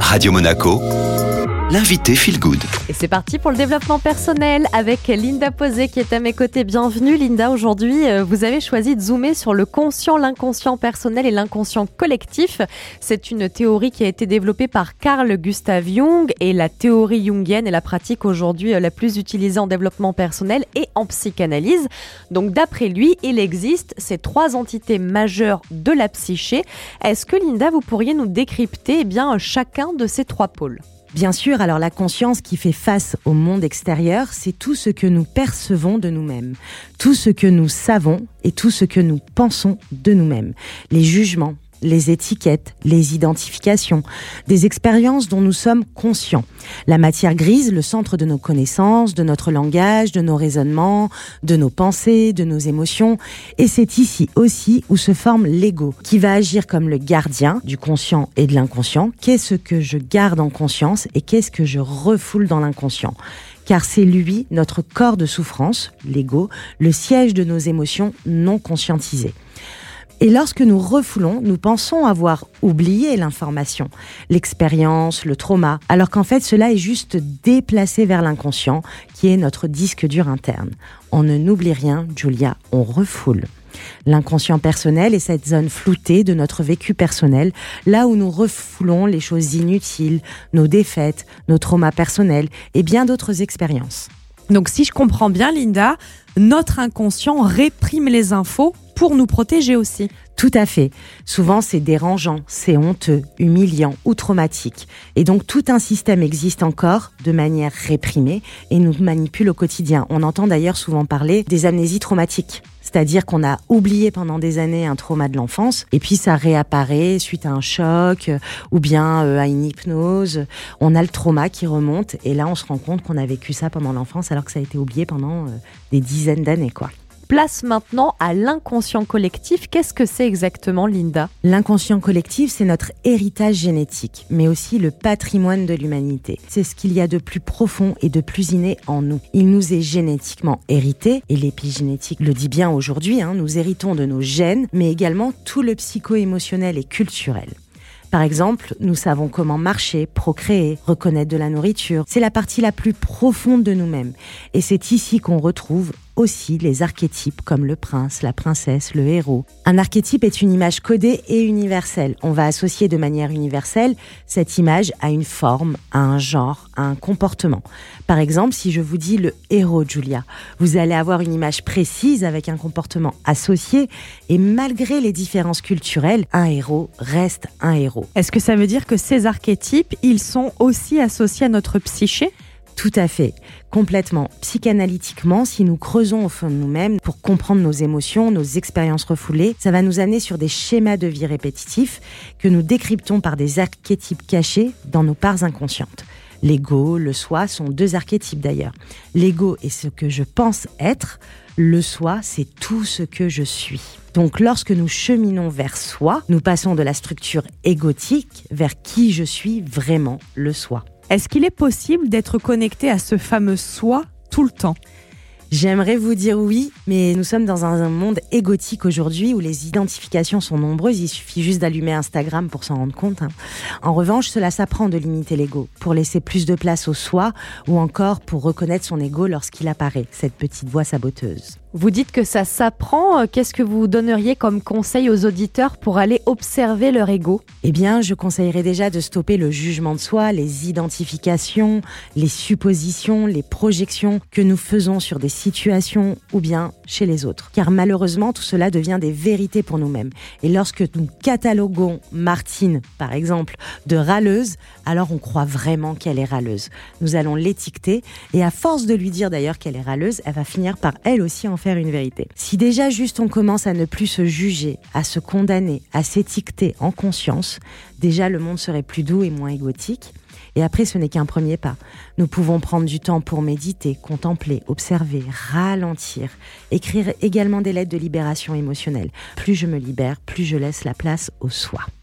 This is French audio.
Radio Monaco, l'invité Feel Good. Et c'est parti pour le développement personnel avec Linda Posé qui est à mes côtés. Bienvenue Linda. Aujourd'hui, euh, vous avez choisi de zoomer sur le conscient, l'inconscient personnel et l'inconscient collectif. C'est une théorie qui a été développée par Carl Gustav Jung et la théorie jungienne est la pratique aujourd'hui euh, la plus utilisée en développement personnel et en psychanalyse. Donc d'après lui, il existe ces trois entités majeures de la psyché. Est-ce que Linda, vous pourriez nous décrypter eh bien, chacun de ces trois pôles? Bien sûr, alors la conscience qui fait face au monde extérieur, c'est tout ce que nous percevons de nous-mêmes, tout ce que nous savons et tout ce que nous pensons de nous-mêmes, les jugements, les étiquettes, les identifications, des expériences dont nous sommes conscients. La matière grise, le centre de nos connaissances, de notre langage, de nos raisonnements, de nos pensées, de nos émotions. Et c'est ici aussi où se forme l'ego, qui va agir comme le gardien du conscient et de l'inconscient. Qu'est-ce que je garde en conscience et qu'est-ce que je refoule dans l'inconscient? Car c'est lui, notre corps de souffrance, l'ego, le siège de nos émotions non conscientisées. Et lorsque nous refoulons, nous pensons avoir oublié l'information, l'expérience, le trauma, alors qu'en fait cela est juste déplacé vers l'inconscient, qui est notre disque dur interne. On ne n'oublie rien, Julia, on refoule. L'inconscient personnel est cette zone floutée de notre vécu personnel, là où nous refoulons les choses inutiles, nos défaites, nos traumas personnels et bien d'autres expériences. Donc si je comprends bien, Linda, notre inconscient réprime les infos pour nous protéger aussi. Tout à fait. Souvent, c'est dérangeant, c'est honteux, humiliant ou traumatique. Et donc, tout un système existe encore de manière réprimée et nous manipule au quotidien. On entend d'ailleurs souvent parler des amnésies traumatiques. C'est-à-dire qu'on a oublié pendant des années un trauma de l'enfance et puis ça réapparaît suite à un choc euh, ou bien euh, à une hypnose. On a le trauma qui remonte et là on se rend compte qu'on a vécu ça pendant l'enfance alors que ça a été oublié pendant euh, des dizaines d'années quoi. Place maintenant à l'inconscient collectif. Qu'est-ce que c'est exactement, Linda? L'inconscient collectif, c'est notre héritage génétique, mais aussi le patrimoine de l'humanité. C'est ce qu'il y a de plus profond et de plus inné en nous. Il nous est génétiquement hérité, et l'épigénétique le dit bien aujourd'hui, hein, nous héritons de nos gènes, mais également tout le psycho-émotionnel et culturel. Par exemple, nous savons comment marcher, procréer, reconnaître de la nourriture. C'est la partie la plus profonde de nous-mêmes. Et c'est ici qu'on retrouve aussi les archétypes comme le prince, la princesse, le héros. Un archétype est une image codée et universelle. On va associer de manière universelle cette image à une forme, à un genre, à un comportement. Par exemple, si je vous dis le héros Julia, vous allez avoir une image précise avec un comportement associé et malgré les différences culturelles, un héros reste un héros. Est-ce que ça veut dire que ces archétypes, ils sont aussi associés à notre psyché? Tout à fait, complètement. Psychanalytiquement, si nous creusons au fond de nous-mêmes pour comprendre nos émotions, nos expériences refoulées, ça va nous amener sur des schémas de vie répétitifs que nous décryptons par des archétypes cachés dans nos parts inconscientes. L'ego, le soi sont deux archétypes d'ailleurs. L'ego est ce que je pense être, le soi c'est tout ce que je suis. Donc lorsque nous cheminons vers soi, nous passons de la structure égotique vers qui je suis vraiment le soi. Est-ce qu'il est possible d'être connecté à ce fameux soi tout le temps? J'aimerais vous dire oui, mais nous sommes dans un monde égotique aujourd'hui où les identifications sont nombreuses. Il suffit juste d'allumer Instagram pour s'en rendre compte. Hein. En revanche, cela s'apprend de limiter l'ego pour laisser plus de place au soi ou encore pour reconnaître son ego lorsqu'il apparaît, cette petite voix saboteuse. Vous dites que ça s'apprend. Qu'est-ce que vous donneriez comme conseil aux auditeurs pour aller observer leur ego? Eh bien, je conseillerais déjà de stopper le jugement de soi, les identifications, les suppositions, les projections que nous faisons sur des situations ou bien chez les autres. Car malheureusement, tout cela devient des vérités pour nous-mêmes. Et lorsque nous cataloguons Martine, par exemple, de râleuse, alors on croit vraiment qu'elle est râleuse. Nous allons l'étiqueter et à force de lui dire d'ailleurs qu'elle est râleuse, elle va finir par elle aussi en faire une vérité. Si déjà juste on commence à ne plus se juger, à se condamner, à s'étiqueter en conscience, déjà le monde serait plus doux et moins égotique. Et après, ce n'est qu'un premier pas. Nous pouvons prendre du temps pour méditer, contempler, observer, ralentir, écrire également des lettres de libération émotionnelle. Plus je me libère, plus je laisse la place au soi.